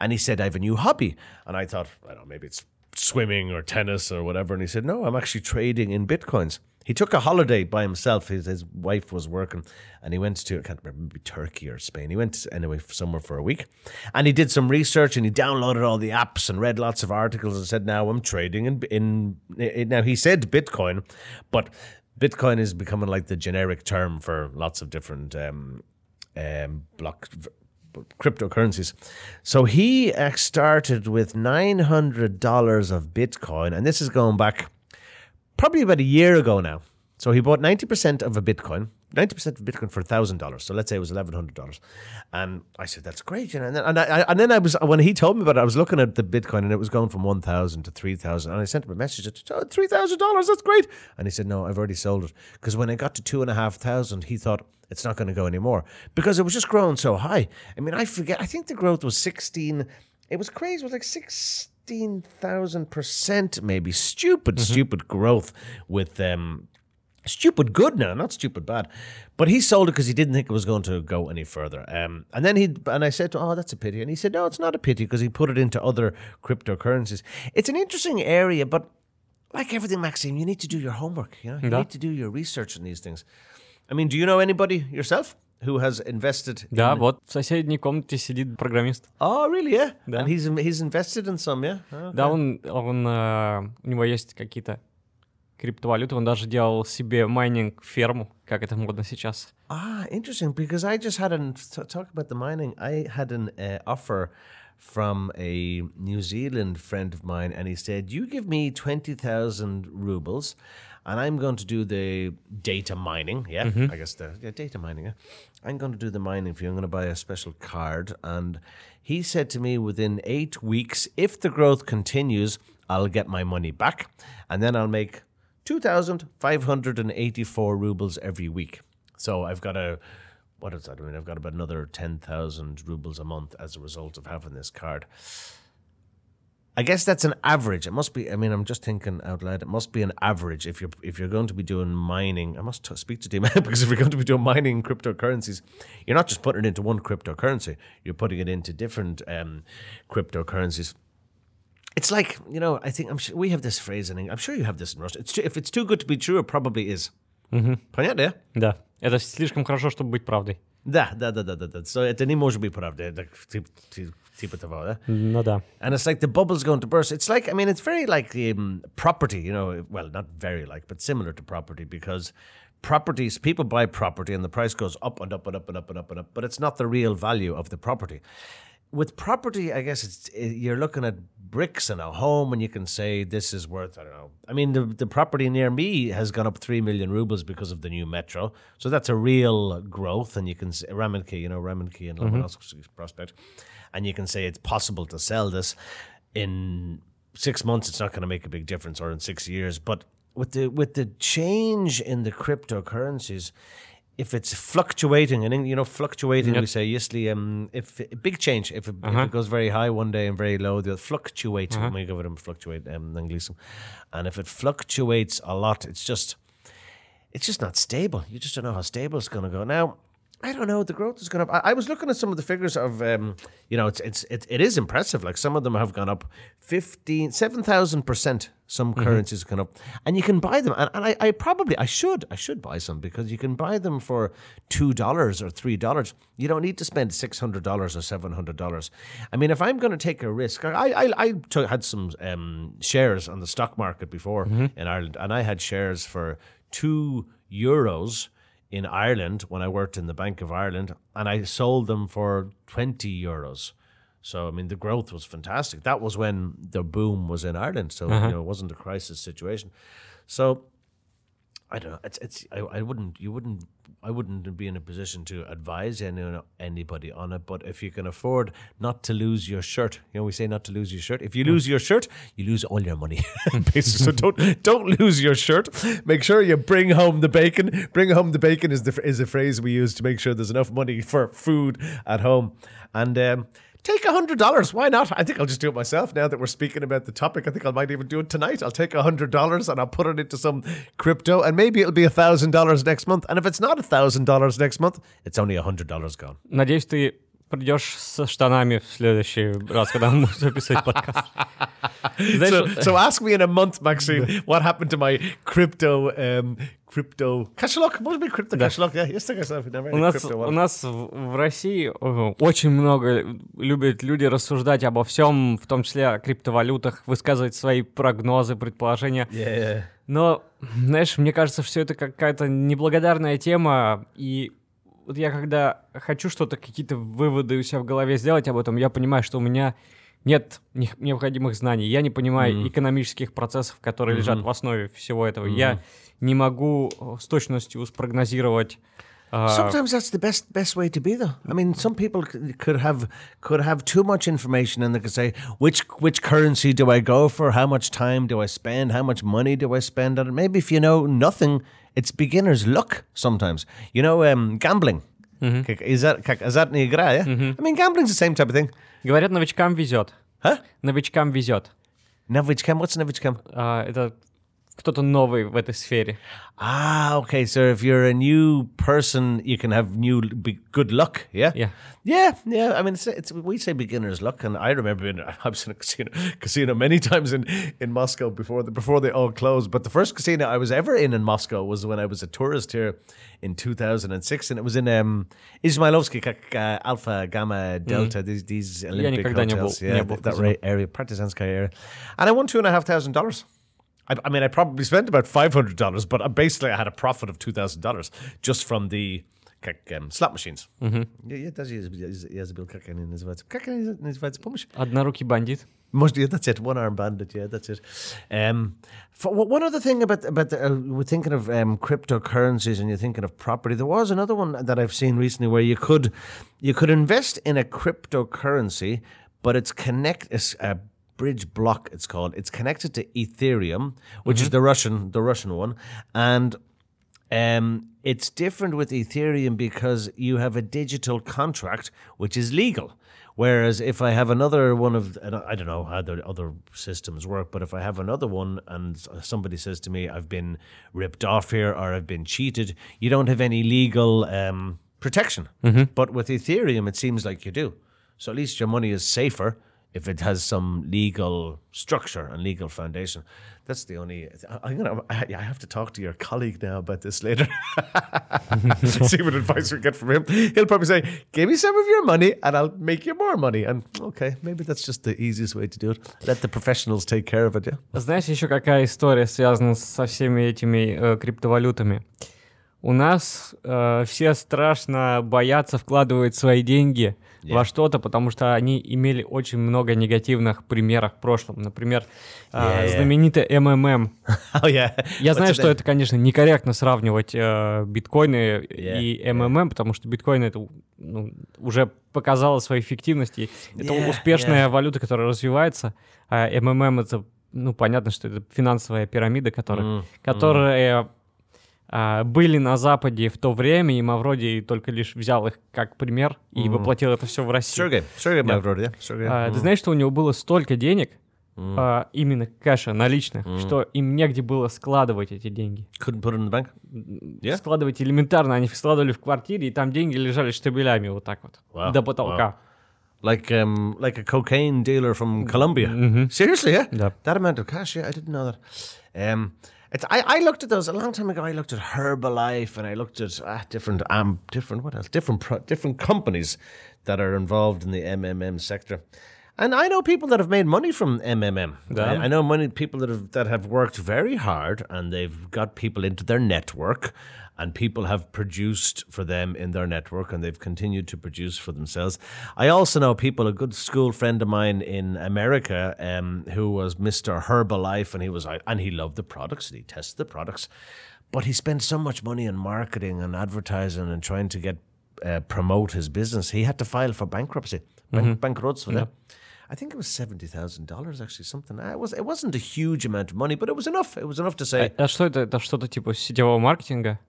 [SPEAKER 1] and he said, "I have a new hobby," and I thought, I don't know, maybe it's swimming or tennis or whatever. And he said, "No, I'm actually trading in bitcoins." He took a holiday by himself. His, his wife was working, and he went to I can't remember maybe Turkey or Spain. He went anyway somewhere for a week, and he did some research and he downloaded all the apps and read lots of articles and said, "Now I'm trading in in." in now he said Bitcoin, but Bitcoin is becoming like the generic term for lots of different um, um, block cryptocurrencies. So he started with nine hundred dollars of Bitcoin, and this is going back probably about a year ago now. So he bought 90% of a Bitcoin, 90% of Bitcoin for $1,000. So let's say it was $1,100. And I said, that's great. You know, and then, and, I, and then I was, when he told me about it, I was looking at the Bitcoin and it was going from 1,000 to 3,000. And I sent him a message, oh, $3,000, that's great. And he said, no, I've already sold it. Because when it got to 2,500, he thought, it's not going to go anymore. Because it was just growing so high. I mean, I forget, I think the growth was 16, it was crazy. It was like 16,000% maybe. Stupid, stupid growth with um, stupid good now, not stupid bad. But he sold it because he didn't think it was going to go any further. Um, and then he and I said, "Oh, that's a pity." And he said, "No, it's not a pity because he put it into other cryptocurrencies. It's an interesting area, but." like everything, Maxime, you need to do your homework. You know, you
[SPEAKER 3] Да.
[SPEAKER 1] need to do your research on these things. I mean, do you know anybody yourself who has invested?
[SPEAKER 3] Да,
[SPEAKER 1] in...
[SPEAKER 3] вот в соседней комнате сидит программист.
[SPEAKER 1] Oh, really? Yeah.
[SPEAKER 3] Да.
[SPEAKER 1] And he's he's invested in some, yeah. Oh,
[SPEAKER 3] Да,
[SPEAKER 1] okay.
[SPEAKER 3] он, он, э, у него есть какие-то криптовалюты, он даже делал себе майнинг-ферму, как это модно сейчас.
[SPEAKER 1] Ah, interesting. Because I just had an t- talk about the mining. I had an uh, offer from a New Zealand friend of mine, and he said, "You give me twenty thousand rubles, and I'm going to do the data mining. Yeah, I guess the yeah, data mining. Yeah, I'm going to do the mining for you. I'm going to buy a special card." And he said to me, within eight weeks, if the growth continues, I'll get my money back, and then I'll make 2,584 rubles every week. So I've got a, what is that? I mean, I've got about another 10,000 rubles a month as a result of having this card. I guess that's an average. It must be. I mean, I'm just thinking out loud. It must be an average if you're if you're going to be doing mining. I must t- speak to Tim because if you're going to be doing mining cryptocurrencies, you're not just putting it into one cryptocurrency. You're putting it into different um, cryptocurrencies. It's like you know. I think I'm sure we have this phrase in. Eng- I'm sure you have this in Russia. It's too, if it's too good to be true, it probably is. Понятно?
[SPEAKER 3] Да. Это слишком хорошо, чтобы быть правдой.
[SPEAKER 1] Да, да, да, да, да, да. So это не может быть правда. Так, тип- тип- Типа того, да?
[SPEAKER 3] Ну да.
[SPEAKER 1] And it's like the bubble's going to burst. It's like, I mean, it's very like um, property, you know, well, not very like, but similar to property because properties, people buy property and the price goes up and up and up and up and up and up, but it's not the real value of the property. With property, I guess it's it, you're looking at bricks and a home, and you can say this is worth I don't know. I mean, the the property near me has gone up three million rubles because of the new metro, so that's a real growth. And you can say Ramenki, you know, Ramenki and Lomonosovsky mm-hmm. Prospect, and you can say it's possible to sell this in six months. It's not going to make a big difference, or in six years. But with the with the change in the cryptocurrencies, if it's fluctuating, and you know, fluctuating, we say usually, um, if big change, if it, if it goes very high one day and very low, they'll fluctuate. We go with them fluctuate, um, English, and if it fluctuates a lot, it's just, it's just not stable. You just don't know how stable it's going to go. Now, I don't know. The growth is going up. I, I was looking at some of the figures of, um, you know, it's it's it, it is impressive. Like some of them have gone up 15, 7,000 percent. Some currencies have gone up, and you can buy them. And, and I, I probably I should I should buy some because you can buy them for two dollars or three dollars. You don't need to spend six hundred dollars or seven hundred dollars. I mean, if I'm going to take a risk, I I, I took, had some um, shares on the stock market before in Ireland, and I had shares for two euros in Ireland when I worked in the Bank of Ireland, and I sold them for 20 euros. So, I mean, the growth was fantastic. That was when the boom was in Ireland. So, you uh-huh. know, it wasn't a crisis situation. So, I don't know. It's, it's, I, I wouldn't, you wouldn't, I wouldn't be in a position to advise any, anybody on it. But if you can afford not to lose your shirt, you know, we say not to lose your shirt. If you lose your shirt, you lose all your money. So don't, don't lose your shirt. Make sure you bring home the bacon. Bring home the bacon is the is a phrase we use to make sure there's enough money for food at home. And um, take a hundred dollars. Why not? I think I'll just do it myself now that we're speaking about the topic. I think I might even do it tonight. I'll take a hundred dollars and I'll put it into some crypto, and maybe it'll be a thousand dollars next month. And if it's not a thousand dollars next month, it's only a hundred dollars gone.
[SPEAKER 3] Надеюсь, ты придешь со штанами в следующий раз, когда мы будем записывать подкаст. Знаешь,
[SPEAKER 1] So, so ask me in a month, Maxime, what happened to my crypto, um, crypto кошелек? Может быть, crypto кошелек? Yeah, есть такая наверное,
[SPEAKER 3] У нас, у нас в, в России очень много любят люди рассуждать обо всем, в том числе о криптовалютах, высказывать свои прогнозы, предположения.
[SPEAKER 1] Yeah.
[SPEAKER 3] Но, знаешь, мне кажется, все это какая-то неблагодарная тема, и вот я когда хочу что-то, какие-то выводы у себя в голове сделать об этом, я понимаю, что у меня нет не- необходимых знаний, я не понимаю экономических процессов, которые лежат в основе всего этого. Я не могу э, с точностью спрогнозировать а,
[SPEAKER 1] Sometimes that's the best best way to be, though. I mean, some people c- could have could have too much information, and they could say, which which currency do I go for? How much time do I spend? How much money do I spend on it? Maybe if you know nothing, it's beginner's luck. Sometimes, you know, um, gambling. Как- Is that как азартная игра? Yeah? I mean, gambling's the same type of thing.
[SPEAKER 3] Говорят, новичкам везет.
[SPEAKER 1] Huh?
[SPEAKER 3] Новичкам везет.
[SPEAKER 1] Novichcam, what's Novichcam?
[SPEAKER 3] А, это кто-то новый в этой сфере.
[SPEAKER 1] Ah, okay. So if you're a new person, you can have new be, good luck. Yeah.
[SPEAKER 3] Yeah.
[SPEAKER 1] Yeah, yeah. I mean, it's, it's we say beginner's luck, and I remember being I was in a casino, casino many times in, in Moscow before the, before they all closed. But the first casino I was ever in in Moscow was when I was a tourist here in 2006, and it was in um, Izmailovsky, как, uh, Alpha, Gamma, Delta. These these Olympic
[SPEAKER 3] никогда не
[SPEAKER 1] hotels,
[SPEAKER 3] был-
[SPEAKER 1] yeah,
[SPEAKER 3] не был в
[SPEAKER 1] that
[SPEAKER 3] казино.
[SPEAKER 1] ra- area, Partizanskaya area, and I won two and a half thousand dollars. I, I mean, I probably spent about five hundred dollars, but uh, basically, I had a profit of two thousand dollars just from the как, um, slot machines. Mm-hmm. Yeah, yeah, даже я, я- я забыл, как они называются. Как они называются? Помнишь?
[SPEAKER 3] Однорукий бандит.
[SPEAKER 1] Most, yeah, that's it. One arm bandit. Yeah, that's it. Um, for, one other thing about about the, uh, we're thinking of um, cryptocurrencies and you're thinking of property. There was another one that I've seen recently where you could you could invest in a cryptocurrency, but it's connect it's a bridge block. It's called. It's connected to Ethereum, which is the Russian the Russian one, and um, it's different with Ethereum because you have a digital contract which is legal. Whereas if I have another one of, I don't know how the other systems work, but if I have another one and somebody says to me, I've been ripped off here or I've been cheated, you don't have any legal um, protection. But with Ethereum, it seems like you do. So at least your money is safer if it has some legal structure and legal foundation. That's the only. I'm gonna. I I have to talk to your colleague now about this later. See what advice we get from him. He'll probably say, "Give me some of your money, and I'll make you more money." And okay, maybe that's just the easiest way to do it. Let the professionals take care of it. Yeah.
[SPEAKER 3] Знаешь, еще какая история связана со всеми этими э, криптовалютами? У нас э, все страшно боятся вкладывать свои деньги во что-то, потому что они имели очень много негативных примеров в прошлом. Например, э,
[SPEAKER 1] Yeah, yeah.
[SPEAKER 3] знаменитый МММ.
[SPEAKER 1] Oh yeah.
[SPEAKER 3] Я знаю, что это, конечно, некорректно сравнивать э, биткоины
[SPEAKER 1] Yeah,
[SPEAKER 3] и МММ, потому что биткоин это ну, уже показало свою эффективность. и это
[SPEAKER 1] Yeah,
[SPEAKER 3] успешная валюта, которая развивается. А МММ это, ну, понятно, что это финансовая пирамида, которая,
[SPEAKER 1] Mm,
[SPEAKER 3] которые а, были на Западе в то время, и Мавроди только лишь взял их как пример и воплотил это все в Россию.
[SPEAKER 1] My
[SPEAKER 3] Yeah.
[SPEAKER 1] brother. Yeah. Sergey.
[SPEAKER 3] А,
[SPEAKER 1] Mm.
[SPEAKER 3] Ты знаешь, что у него было столько денег, а, именно кэша наличных, что им негде было складывать эти деньги.
[SPEAKER 1] Couldn't put it in the bank. Yeah?
[SPEAKER 3] Складывать элементарно, они их складывали в квартире, и там деньги лежали штабелями вот так вот,
[SPEAKER 1] Wow,
[SPEAKER 3] до потолка.
[SPEAKER 1] Like um, like a cocaine dealer from Colombia. Seriously, yeah.
[SPEAKER 3] Yeah.
[SPEAKER 1] That amount of cash, yeah, I didn't know that. Um, it's I, I looked at those a long time ago. I looked at Herbalife and I looked at ah, different um different what else different pro- different companies that are involved in the MMM sector. And I know people that have made money from MMM.
[SPEAKER 3] Yeah.
[SPEAKER 1] I, I know many people that have that have worked very hard and they've got people into their network and people have produced for them in their network and they've continued to produce for themselves. I also know people, a good school friend of mine in America um, who was Mr. Herbalife and he was and he loved the products and he tested the products. But he spent so much money on marketing and advertising and trying to get uh, promote his business. He had to file for bankruptcy, bank, bankrupt for that. I think it was seventy thousand dollars actually. Something. Uh, It was. It wasn't a huge amount of money, but it was enough. It was enough to say.
[SPEAKER 3] А что это? Это что-то типа сетевого маркетинга?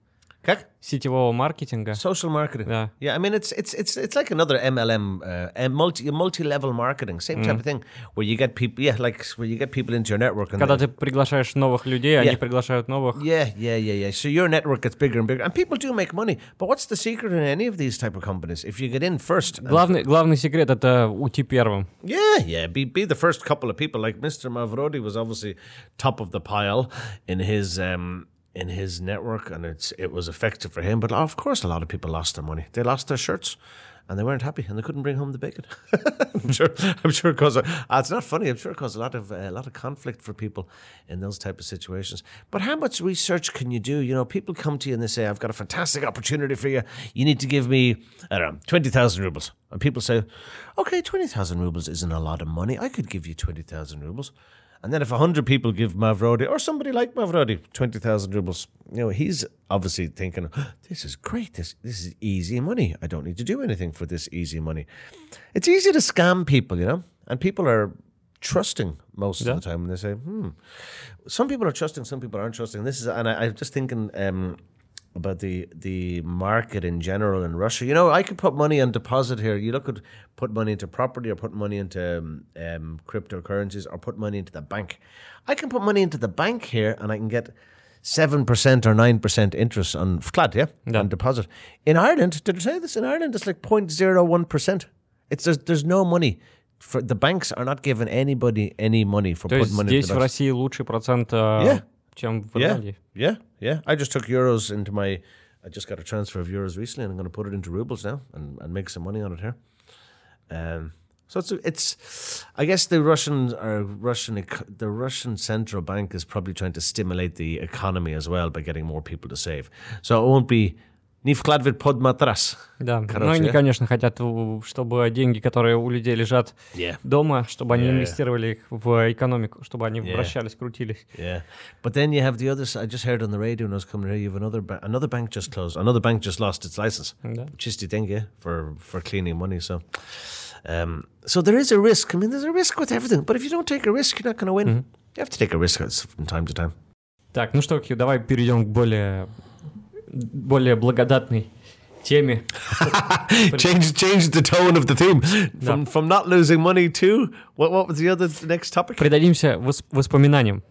[SPEAKER 1] Как?
[SPEAKER 3] Сетевого маркетинга?
[SPEAKER 1] Social marketing.
[SPEAKER 3] Yeah.
[SPEAKER 1] Yeah. I mean, it's it's it's it's like another MLM, uh, a multi multi level marketing, same type of thing, where you get people. Yeah, like where you get people into your network and
[SPEAKER 3] Когда
[SPEAKER 1] they-
[SPEAKER 3] ты приглашаешь новых людей, они
[SPEAKER 1] Yeah.
[SPEAKER 3] приглашают новых.
[SPEAKER 1] Yeah, yeah, yeah, yeah. So your network gets bigger and bigger, and people do make money. But what's the secret in any of these type of companies? If you get in first, and-
[SPEAKER 3] Главный, главный секрет это уйти первым.
[SPEAKER 1] yeah, yeah, be be the first couple of people. Like Mr. Mavrodi was obviously top of the pile in his um in his network, and it's it was effective for him. But of course, a lot of people lost their money. They lost their shirts. And they weren't happy, and they couldn't bring home the bacon. I'm sure. I'm sure it caused. A, ah, it's not funny. I'm sure it caused a lot of uh, a lot of conflict for people in those type of situations. But how much research can you do? You know, people come to you and they say, "I've got a fantastic opportunity for you. You need to give me, I don't know, twenty thousand rubles." And people say, "Okay, twenty thousand rubles isn't a lot of money. I could give you twenty thousand rubles." And then if 100 people give Mavrodi, or somebody like Mavrodi, 20,000 rubles, you know, he's obviously thinking, this is great. This, this is easy money. I don't need to do anything for this easy money. It's easy to scam people, you know, and people are trusting most
[SPEAKER 3] Yeah.
[SPEAKER 1] of the time when they say, hmm. Some people are trusting, some people aren't trusting. This is, and I, I'm just thinking, um, about the the market in general in Russia. You know, I could put money on deposit here. You look at put money into property or put money into um, um, cryptocurrencies or put money into the bank. I can put money into the bank here and I can get seven percent or nine percent interest on flat, yeah,
[SPEAKER 3] Yeah.
[SPEAKER 1] on deposit. In Ireland, did I say this? In Ireland, it's like 0.01 percent. It's there's, there's no money. For the banks are not giving anybody any money for
[SPEAKER 3] То
[SPEAKER 1] putting
[SPEAKER 3] есть
[SPEAKER 1] money
[SPEAKER 3] здесь
[SPEAKER 1] into
[SPEAKER 3] в
[SPEAKER 1] the banks.
[SPEAKER 3] России лучший процент, э,
[SPEAKER 1] Yeah.
[SPEAKER 3] jump
[SPEAKER 1] yeah,
[SPEAKER 3] value.
[SPEAKER 1] Yeah, yeah. I just took euros into my. I just got a transfer of euros recently, and I'm going to put it into rubles now and, and make some money on it here. Um, so it's, it's, I guess the Russian or Russian the Russian central bank is probably trying to stimulate the economy as well by getting more people to save. So it won't be Ni vkladvid pod matras.
[SPEAKER 3] Да, ну
[SPEAKER 1] Короче,
[SPEAKER 3] они,
[SPEAKER 1] да?
[SPEAKER 3] конечно, хотят, чтобы деньги, которые у людей лежат
[SPEAKER 1] Yeah.
[SPEAKER 3] дома, чтобы они
[SPEAKER 1] Yeah, yeah.
[SPEAKER 3] инвестировали их в экономику, чтобы они
[SPEAKER 1] Yeah.
[SPEAKER 3] вращались, крутились.
[SPEAKER 1] Yeah, but then you have the other. s- I just heard on the radio when I was coming here. You have another ba- another bank just closed. Another bank just lost its license.
[SPEAKER 3] Да.
[SPEAKER 1] Чистый деньги for for cleaning money. So, um, so there is a risk. I mean, there's a risk with everything. But if you don't take a risk, you're not going to win. You have to take a risk from time to time.
[SPEAKER 3] Так, ну что, Кью, давай перейдем к более, более благодатной теме.
[SPEAKER 1] change change the tone of the theme from from not losing money to what what was the other the next topic?
[SPEAKER 3] Придадимся вос- воспоминаниям.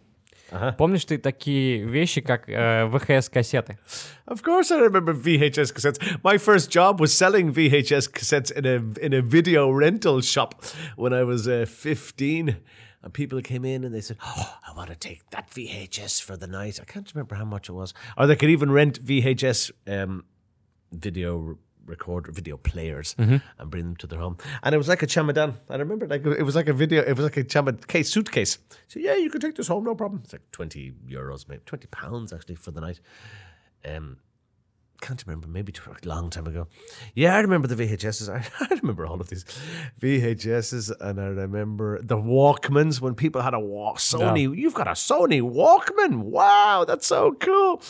[SPEAKER 1] Ага.
[SPEAKER 3] Помнишь ты такие вещи, как э, ВХС-кассеты?
[SPEAKER 1] Of course, I remember VHS cassettes. My first job was selling VHS cassettes in a in a video rental shop when I was uh, fifteen. And people came in and they said, "Oh, I want to take that VHS for the night." I can't remember how much it was, or they could even rent VHS um, video re- recorder, video players, and bring them to their home. And it was like a chamadan. I remember, like it was like a video. It was like a chamad case suitcase. So yeah, you could take this home, no problem. It's like twenty euros, maybe twenty pounds actually for the night. Um, can't remember, maybe to a long time ago. Yeah, I remember the VHSs. I, I remember all of these VHSs, and I remember the Walkmans when people had a walk. Sony, you've got a Sony Walkman. Wow, that's so cool.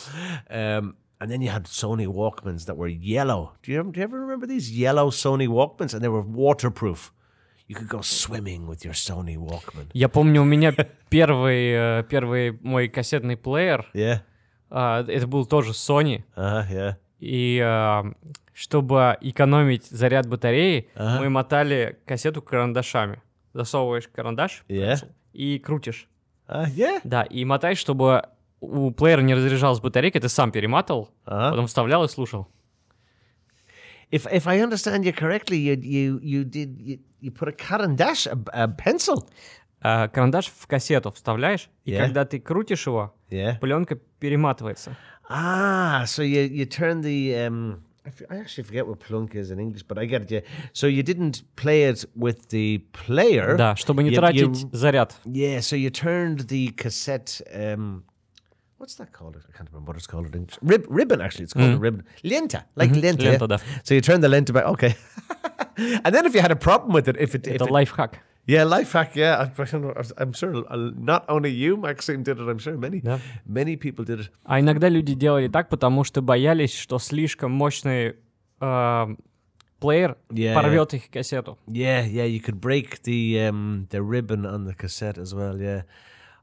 [SPEAKER 1] Um, and then you had Sony Walkmans that were yellow. Do you ever, do you ever remember these yellow Sony Walkmans? And they were waterproof. You could go swimming with your Sony Walkman.
[SPEAKER 3] Я помню, у меня первый, э, первый мой кассетный плеер,
[SPEAKER 1] Yeah.
[SPEAKER 3] А, это был тоже Sony,
[SPEAKER 1] Uh huh. Yeah.
[SPEAKER 3] и а, чтобы экономить заряд батареи, мы мотали кассету карандашами. Засовываешь карандаш
[SPEAKER 1] Yeah.
[SPEAKER 3] и крутишь.
[SPEAKER 1] Uh, yeah.
[SPEAKER 3] Да, и мотай, чтобы у плеера не разряжалась батарейка, ты сам перематывал,
[SPEAKER 1] Ага.
[SPEAKER 3] потом вставлял и слушал.
[SPEAKER 1] If if I understand you correctly, you you you did you, you put a carandash, a, a pencil.
[SPEAKER 3] А, карандаш в кассету вставляешь, и
[SPEAKER 1] Yeah.
[SPEAKER 3] когда ты крутишь его,
[SPEAKER 1] Yeah.
[SPEAKER 3] пленка перематывается.
[SPEAKER 1] Ah, so you you turn the um. I, f- I actually forget what plunk is in English, but I get it. Yeah. So you didn't play it with the player.
[SPEAKER 3] Да, чтобы не
[SPEAKER 1] You-
[SPEAKER 3] тратить
[SPEAKER 1] you-
[SPEAKER 3] заряд.
[SPEAKER 1] yeah. So you turned the cassette. Um, what's that called? I can't remember what it's called in English. Rib, ribbon, actually, it's called a ribbon. Lenta, like lenta.
[SPEAKER 3] Лента, да.
[SPEAKER 1] So you turn the lenta back. Okay. and then if you had a problem with it, if it, if
[SPEAKER 3] Это
[SPEAKER 1] it
[SPEAKER 3] лайфхак.
[SPEAKER 1] Yeah, life hack. Yeah, I'm sure uh, not only you, Maxime, did it. I'm sure many,
[SPEAKER 3] Да.
[SPEAKER 1] many people did it.
[SPEAKER 3] А иногда люди делали так, потому что боялись, что слишком мощный э, плеер
[SPEAKER 1] Yeah.
[SPEAKER 3] порвет их кассету.
[SPEAKER 1] Yeah, yeah, you could break the um the ribbon on the cassette as well. Yeah.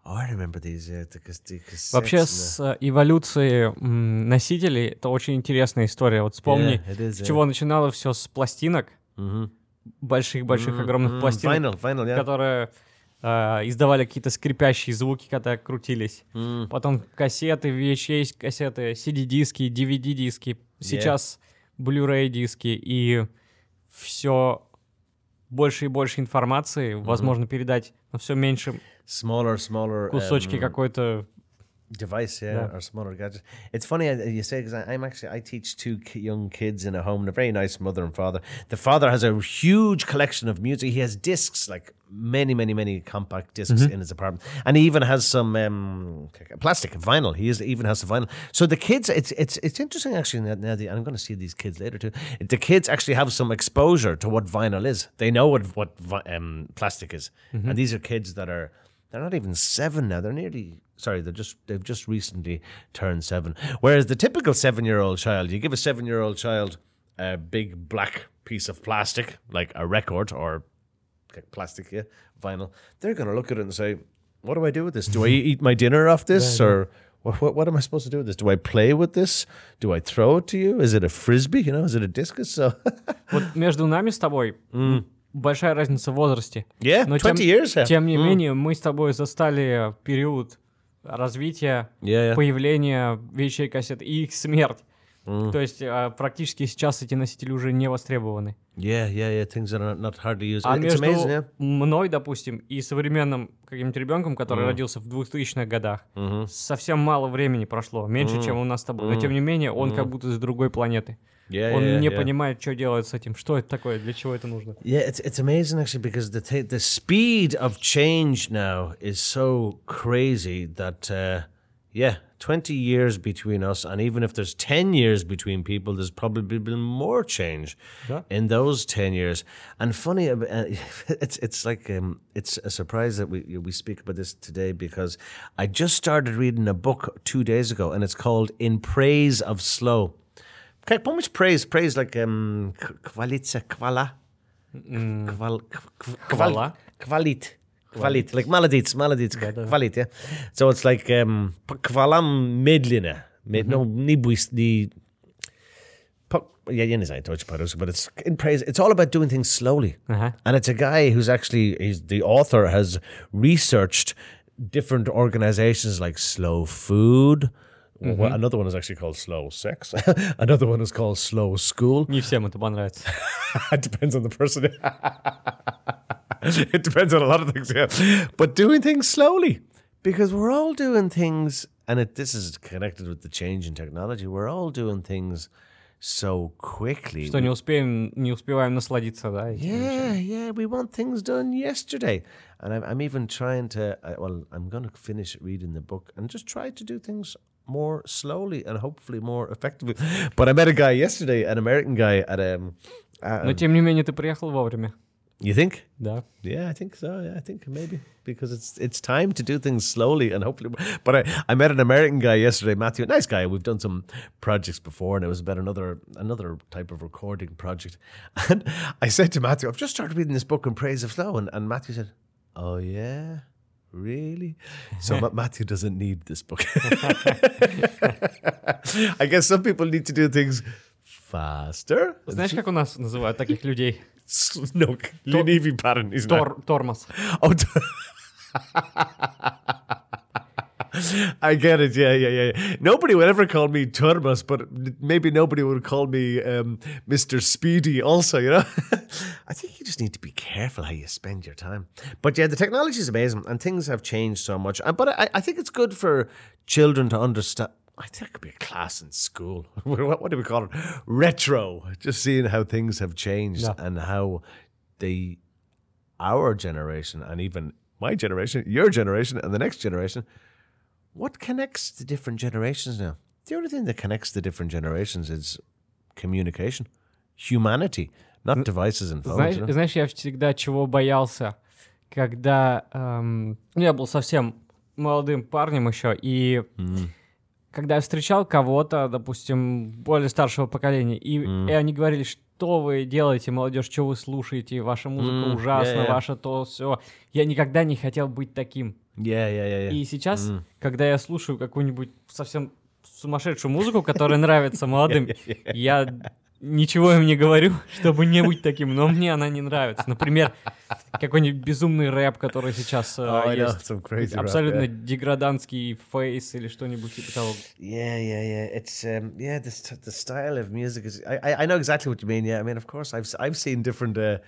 [SPEAKER 1] Oh, I remember these. Yeah, the, the cassettes.
[SPEAKER 3] Вообще
[SPEAKER 1] and
[SPEAKER 3] с э, эволюцией носителей это очень интересная история. Вот вспомни,
[SPEAKER 1] Yeah, is,
[SPEAKER 3] с
[SPEAKER 1] yeah.
[SPEAKER 3] чего начинало все с пластинок, больших-больших огромных
[SPEAKER 1] the- Mm,
[SPEAKER 3] пластинок,
[SPEAKER 1] vinyl, vinyl. Yeah.
[SPEAKER 3] которые э, издавали какие-то скрипящие звуки, когда крутились. Потом кассеты, VHS кассеты, CD-диски, DVD-диски. Сейчас Blu-ray диски и все больше и больше информации возможно передать, но все меньше
[SPEAKER 1] Smaller, smaller
[SPEAKER 3] кусочки
[SPEAKER 1] um,
[SPEAKER 3] какой-то.
[SPEAKER 1] Device, yeah,
[SPEAKER 3] Yeah.
[SPEAKER 1] or smaller gadget. It's funny uh, you say because I'm actually I teach two young kids in a home. They're very nice mother and father. The father has a huge collection of music. He has discs, like many, many, many compact discs in his apartment, and he even has some um, plastic vinyl. He is, even has the vinyl. So the kids, it's it's it's interesting actually. Now, the, I'm going to see these kids later too. The kids actually have some exposure to what vinyl is. They know what what um, plastic is, and these are kids that are they're not even seven now. They're nearly sorry. They're just they've just recently turned seven. Whereas the typical seven-year-old child, you give a seven-year-old child a big black piece of plastic like a record or like plastic, yeah, vinyl. They're going to look at it and say, "What do I do with this? Do I eat my dinner off this, or What, what, what am I supposed to do with this? Do I play with this? Do I throw it to you? Is it a frisbee? You know, is it a discus? So,
[SPEAKER 3] Вот между нами с тобой большая разница в возрасте.
[SPEAKER 1] yeah,
[SPEAKER 3] Но
[SPEAKER 1] 20
[SPEAKER 3] тем,
[SPEAKER 1] years. Yeah.
[SPEAKER 3] тем не менее, мы с тобой застали период развития,
[SPEAKER 1] Yeah, yeah.
[SPEAKER 3] появления вещей кассет и их смерть. То есть а, практически сейчас эти носители уже не востребованы.
[SPEAKER 1] Yeah, yeah, yeah. Things are not hard to use.
[SPEAKER 3] А
[SPEAKER 1] It's
[SPEAKER 3] между
[SPEAKER 1] amazing, yeah.
[SPEAKER 3] мной, допустим, и современным каким-нибудь ребенком, который родился в 2000-х годах, совсем мало времени прошло, меньше, чем у нас с тобой. Но тем не менее, он как будто с другой планеты.
[SPEAKER 1] Yeah,
[SPEAKER 3] Он
[SPEAKER 1] yeah,
[SPEAKER 3] не
[SPEAKER 1] yeah.
[SPEAKER 3] понимает, что делать с этим, что это такое, для чего это нужно.
[SPEAKER 1] Yeah, it's it's amazing actually because the th- the speed of change now is so crazy that uh, yeah, twenty years between us, and even if there's ten years between people, there's probably been more change
[SPEAKER 3] Yeah.
[SPEAKER 1] in those ten years. And funny, ab- uh, it's it's like um, it's a surprise that we we speak about this today because I just started reading a book two days ago, and it's called "In Praise of Slow." How much praise? Praise like um, kvala. Kval, kv-
[SPEAKER 3] Kvala?
[SPEAKER 1] Kvalit. Kvalit. Like maladits, maladits. Kvalit, yeah. So it's like um, kvalam medline. Med, No, nibuis, the. Yeah, you know, Deutsch Paris, but it's in praise. It's all about doing things slowly.
[SPEAKER 3] Uh-huh.
[SPEAKER 1] And it's a guy who's actually, he's the author has researched different organizations like Slow Food. Well, another one is actually called Slow Sex. another one is called Slow School.
[SPEAKER 3] Не всем это понравится.
[SPEAKER 1] it depends on the person. it depends on a lot of things, yeah. But doing things slowly, because we're all doing things, and it, this is connected with the change in technology. We're all doing things so quickly.
[SPEAKER 3] Что не успеем, не успеваем насладиться, да? этим.
[SPEAKER 1] Yeah, yeah, we want things done yesterday. And I'm, I'm even trying to, uh, well, I'm going to finish reading the book and just try to do things more slowly and hopefully more effectively. But I met a guy yesterday, an American guy at um.
[SPEAKER 3] Но um, тем не менее ты приехал вовремя.
[SPEAKER 1] You think?
[SPEAKER 3] Да.
[SPEAKER 1] Yeah, I think so. Yeah, I think maybe because it's it's time to do things slowly and hopefully. But I, I met an American guy yesterday, Matthew, nice guy. We've done some projects before, and it was about another another type of recording project. And I said to Matthew, "I've just started reading this book in Praise of Slow," and, and Matthew said, "Oh yeah." Really? So Ma- Matthew doesn't need this book. I guess some people need to do things faster.
[SPEAKER 3] Знаешь, как у нас называют таких людей?
[SPEAKER 1] No, Lenivi pattern is not.
[SPEAKER 3] Тор, тормоз.
[SPEAKER 1] I get it. Yeah, yeah, yeah. Nobody would ever call me Turmas, but maybe nobody would call me um, Mr. Speedy also, you know? I think you just need to be careful how you spend your time. But yeah, the technology is amazing and things have changed so much. Uh, But I, I think it's good for children to understand. I think it could be a class in school. what, what do we call it? Retro. Just seeing how things have changed
[SPEAKER 3] Yeah.
[SPEAKER 1] and how they our generation and even my generation, your generation, and the next generation, what connects the different generations now? The only thing that connects the different generations is communication, humanity, not devices and phones.
[SPEAKER 3] Знаешь,
[SPEAKER 1] you know?
[SPEAKER 3] знаешь, я всегда чего боялся, когда эм, ну, я был совсем молодым парнем еще, и когда я встречал кого-то, допустим, более старшего поколения, и, и они говорили, что вы делаете, молодежь, что вы слушаете, ваша музыка
[SPEAKER 1] М,
[SPEAKER 3] ужасна,
[SPEAKER 1] yeah, yeah.
[SPEAKER 3] ваша то все. Я никогда не хотел быть таким.
[SPEAKER 1] Yeah, yeah, yeah, yeah.
[SPEAKER 3] И сейчас, когда я слушаю какую-нибудь совсем сумасшедшую музыку, которая нравится молодым, я ничего им не говорю, чтобы не быть таким, но мне она не нравится. Например, какой-нибудь безумный рэп, который сейчас
[SPEAKER 1] know,
[SPEAKER 3] есть.
[SPEAKER 1] crazy rap,
[SPEAKER 3] Абсолютно
[SPEAKER 1] yeah.
[SPEAKER 3] деградантский фейс или что-нибудь типа того.
[SPEAKER 1] Yeah, yeah, yeah. It's um, yeah. The the style of music is. I, I know exactly what you mean. Yeah, I mean, of course, I've I've seen different uh,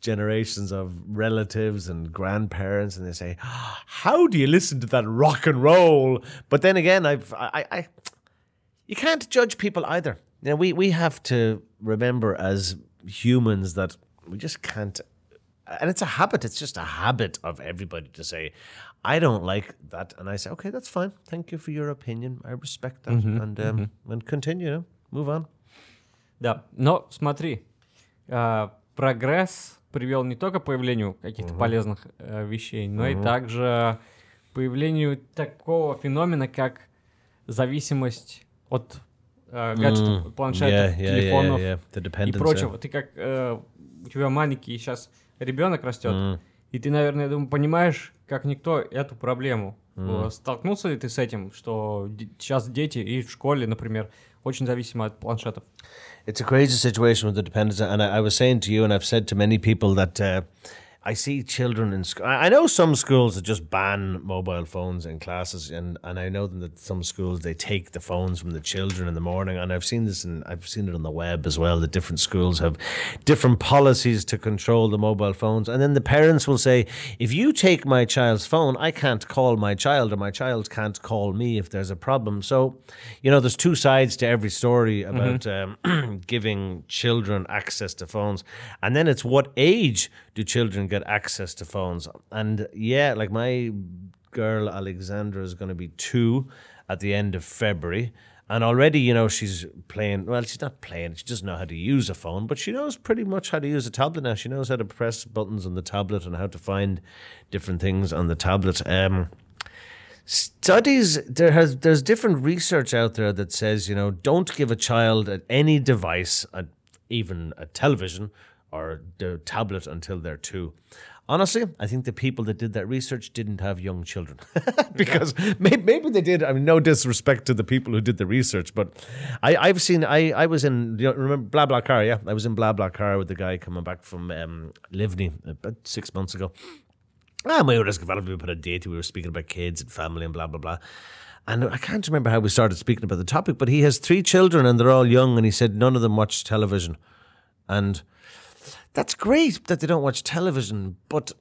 [SPEAKER 1] generations of relatives and grandparents, and they say, "How do you listen to that rock and roll?" But then again, I've I, I, I you can't judge people either. You know, we we have to remember as humans that we just can't. And it's a habit. It's just a habit of everybody to say, "I don't like that," and I say, "Okay, that's fine. Thank you for your opinion. I respect that." and um, and continue. you know, Move on.
[SPEAKER 3] Да, но смотри, а, прогресс привел не только к появлению каких-то полезных э, вещей, но и также появлению такого феномена, как зависимость от э, гаджетов, планшетов, телефонов
[SPEAKER 1] The
[SPEAKER 3] и
[SPEAKER 1] dependence.
[SPEAKER 3] прочего. Ты как э, у тебя маленький сейчас ребенок растет, и ты, наверное, я думаю, понимаешь, как никто эту проблему. Э, Столкнулся ли ты с этим, что сейчас дети и в школе, например, очень зависимы от планшетов?
[SPEAKER 1] It's a crazy situation with the dependence, and I, I was saying to you, and I've said to many people that uh, I see children in school. I I know some schools that just ban mobile phones in classes, and, and I know that some schools they take the phones from the children in the morning, and I've seen this, and I've seen it on the web as well. That different schools have different policies to control the mobile phones, and then the parents will say, if you take my child's phone, I can't call my child, or my child can't call me if there's a problem. So, you know, there's two sides to every story about um, giving children access to phones, and then it's what age do children get access to phones? And yeah, like my girl Alexandra is going to be two at the end of February. And already, you know, she's playing. Well, she's not playing. She doesn't know how to use a phone, but she knows pretty much how to use a tablet now. She knows how to press buttons on the tablet and how to find different things on the tablet. Um, studies there has there's different research out there that says you know don't give a child any device even a television or the tablet until they're two. Honestly i think the people that did that research didn't have young children. Because maybe, maybe they did i mean no disrespect to the people who did the research but i i've seen i i was in you know, remember BlaBlaCar yeah? I was in BlaBlaCar with the guy coming back from um livney about six months ago. Ah, my risk of we put a date. We were speaking about kids and family and blah blah blah. And I can't remember how we started speaking about the topic, but he has three children and they're all young, and he said none of them watch television, and that's great that they don't watch television, but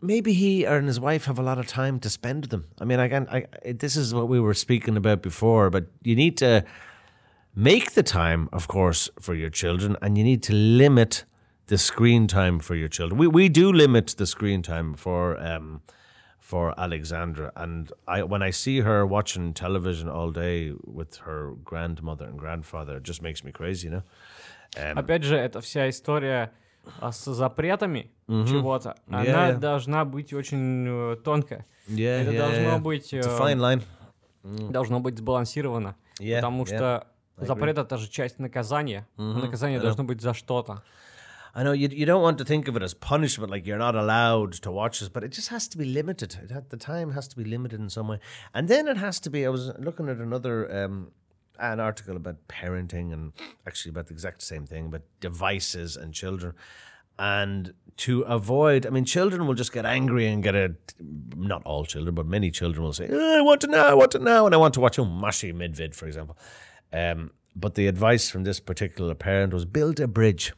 [SPEAKER 1] maybe he and his wife have a lot of time to spend with them. I mean, again. I this is what we were speaking about before, but you need to make the time, of course, for your children, and you need to limit the screen time for your children. We we do limit the screen time for um for Alexandra, and I when I see her watching television all day with her grandmother and grandfather, it just makes me crazy, you know. Um,
[SPEAKER 3] Опять же, это вся история а, с запретами чего-то. Она
[SPEAKER 1] Yeah, yeah.
[SPEAKER 3] должна быть очень э, тонкая.
[SPEAKER 1] yeah,
[SPEAKER 3] это
[SPEAKER 1] yeah,
[SPEAKER 3] должно
[SPEAKER 1] yeah.
[SPEAKER 3] быть,
[SPEAKER 1] It's a
[SPEAKER 3] э,
[SPEAKER 1] fine line.
[SPEAKER 3] Должно быть сбалансировано.
[SPEAKER 1] Yeah,
[SPEAKER 3] потому
[SPEAKER 1] yeah.
[SPEAKER 3] что
[SPEAKER 1] I
[SPEAKER 3] запрет это же часть наказания. Наказание
[SPEAKER 1] I know.
[SPEAKER 3] должно быть за что-то.
[SPEAKER 1] I know you, you don't want to think of it as punishment, like you're not allowed to watch this, but it just has to be limited. It had, the time has to be limited in some way, and then it has to be. I was looking at another um, an article about parenting and actually about the exact same thing, about devices and children, and to avoid. I mean, children will just get angry and get a. Not all children, but many children will say, "Oh, "I want to know, I want to know," and I want to watch a Mashi Midvid, for example. Um, but the advice from this particular parent was build a bridge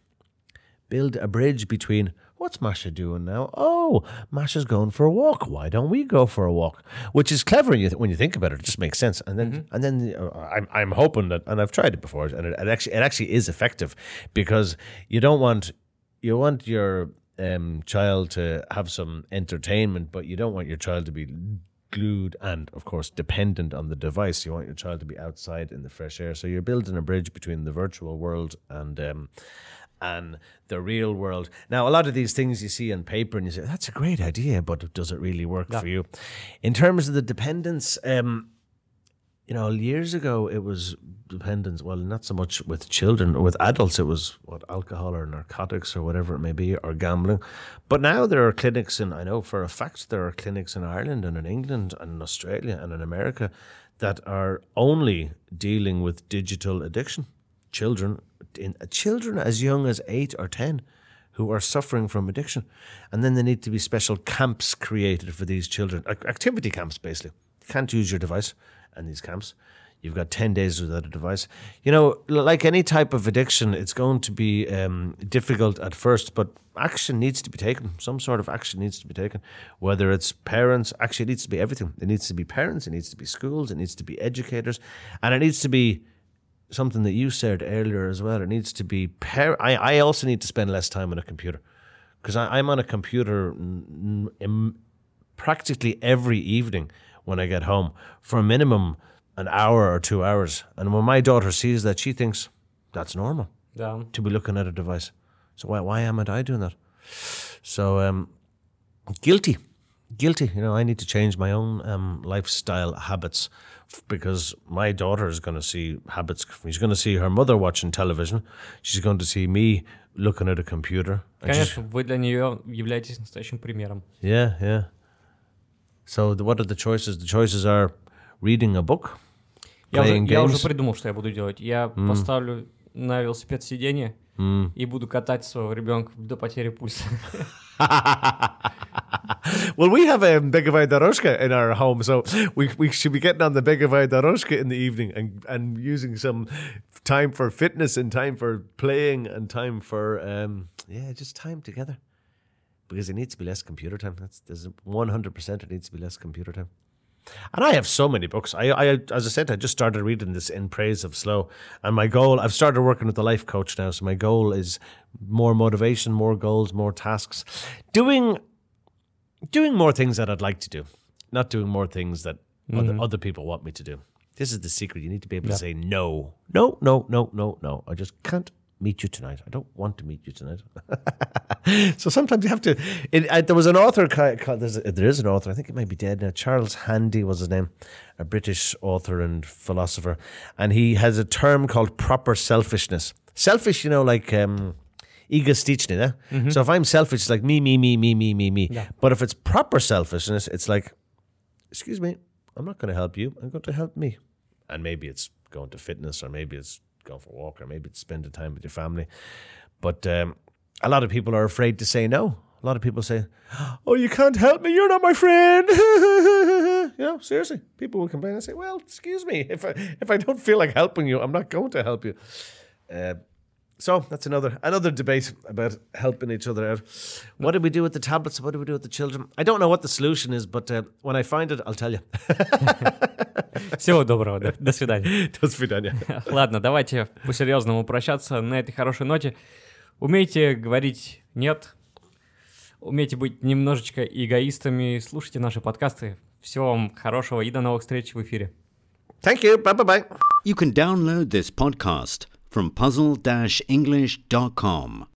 [SPEAKER 1] build a bridge between what's Masha doing now? Oh, Masha's going for a walk. Why don't we go for a walk? Which is clever when you, when you think about it. It just makes sense. And then and then uh, I'm I'm hoping that, and I've tried it before, and it, it actually it actually is effective because you don't want you want your um, child to have some entertainment, but you don't want your child to be glued and of course dependent on the device you want your child to be outside in the fresh air so you're building a bridge between the virtual world and um, and the real world. Now, a lot of these things you see on paper and you say, that's a great idea, but does it really work for you? In terms of the dependence, um, you know, years ago it was dependence, well, not so much with children, or with adults, it was what alcohol or narcotics or whatever it may be, or gambling. But now there are clinics, and I know for a fact there are clinics in Ireland and in England and in Australia and in America that are only dealing with digital addiction. Children, in, children as young as eight or ten who are suffering from addiction. And then there need to be special camps created for these children, ac- activity camps basically. You can't use your device in these camps. You've got 10 days without a device. You know, like any type of addiction, it's going to be um, difficult at first, but action needs to be taken. Some sort of action needs to be taken. Whether it's parents, actually, it needs to be everything. It needs to be parents, it needs to be schools, it needs to be educators, and it needs to be something that you said earlier as well. It needs to be par- I, I also need to spend less time on a computer because I'm on a computer mm, mm, practically every evening when I get home for a minimum an hour or two hours. And when my daughter sees that, she thinks that's normal
[SPEAKER 3] Да.
[SPEAKER 1] to be looking at a device. So why why am I doing that? So um, guilty, guilty. You know, I need to change my own um, lifestyle habits because my daughter is going to see habits. She's going to see her mother watching television. She's going to see me looking at a computer. And she's-
[SPEAKER 3] Конечно, вы для нее являетесь настоящим примером.
[SPEAKER 1] yeah, yeah. So the, what are the choices? The choices are reading a book,
[SPEAKER 3] Я уже,
[SPEAKER 1] playing
[SPEAKER 3] я уже
[SPEAKER 1] games.
[SPEAKER 3] придумал, что я буду делать. Я поставлю на велосипед сиденье и буду катать своего ребенка до потери пульса.
[SPEAKER 1] well, we have a um, Begavai Daroshka in our home, so we, we should be getting on the Begavai Daroshka in the evening and, and using some time for fitness and time for playing and time for, um, yeah, just time together. Because it needs to be less computer time. That's there's 100% it needs to be less computer time. And I have so many books. I, I, as I said, I just started reading this in praise of slow. And my goal, I've started working with the life coach now. So my goal is more motivation, more goals, more tasks, doing, doing more things that I'd like to do, not doing more things that other, mm-hmm. other people want me to do. This is the secret. You need to be able to say no, no, no, no, no, no. I just can't meet you tonight. I don't want to meet you tonight. so sometimes you have to. It, uh, there was an author. ca- ca- There's a, there is an author. I think it might be dead now. Charles Handy was his name, a British author and philosopher, and he has a term called proper selfishness. Selfish, you know, like. Um, eh? So if I'm selfish, it's like me, me, me, me, me, me, me. But if it's proper selfishness, it's like, excuse me, I'm not going to help you. I'm going to help me. And maybe it's going to fitness, or maybe it's going for a walk, or maybe it's spending time with your family. But um, a lot of people are afraid to say no. A lot of people say, "Oh, you can't help me. You're not my friend." you know, seriously, people will complain and say, "Well, excuse me. If I if I don't feel like helping you, I'm not going to help you." Uh, so that's another another debate about helping each other out. What do we do with the tablets? What do we do with the children? I don't know what the solution is, but uh, when I find it, I'll tell you.
[SPEAKER 3] Всего доброго, до, до свидания.
[SPEAKER 1] До свидания.
[SPEAKER 3] Ладно, давайте по-серьезному прощаться на этой хорошей ноте. Умейте говорить «нет», умейте быть немножечко эгоистами, слушайте наши подкасты. Всего вам хорошего и до новых встреч в эфире.
[SPEAKER 1] Thank you. Bye bye bye.
[SPEAKER 4] You can download this podcast from puzzle-english.com.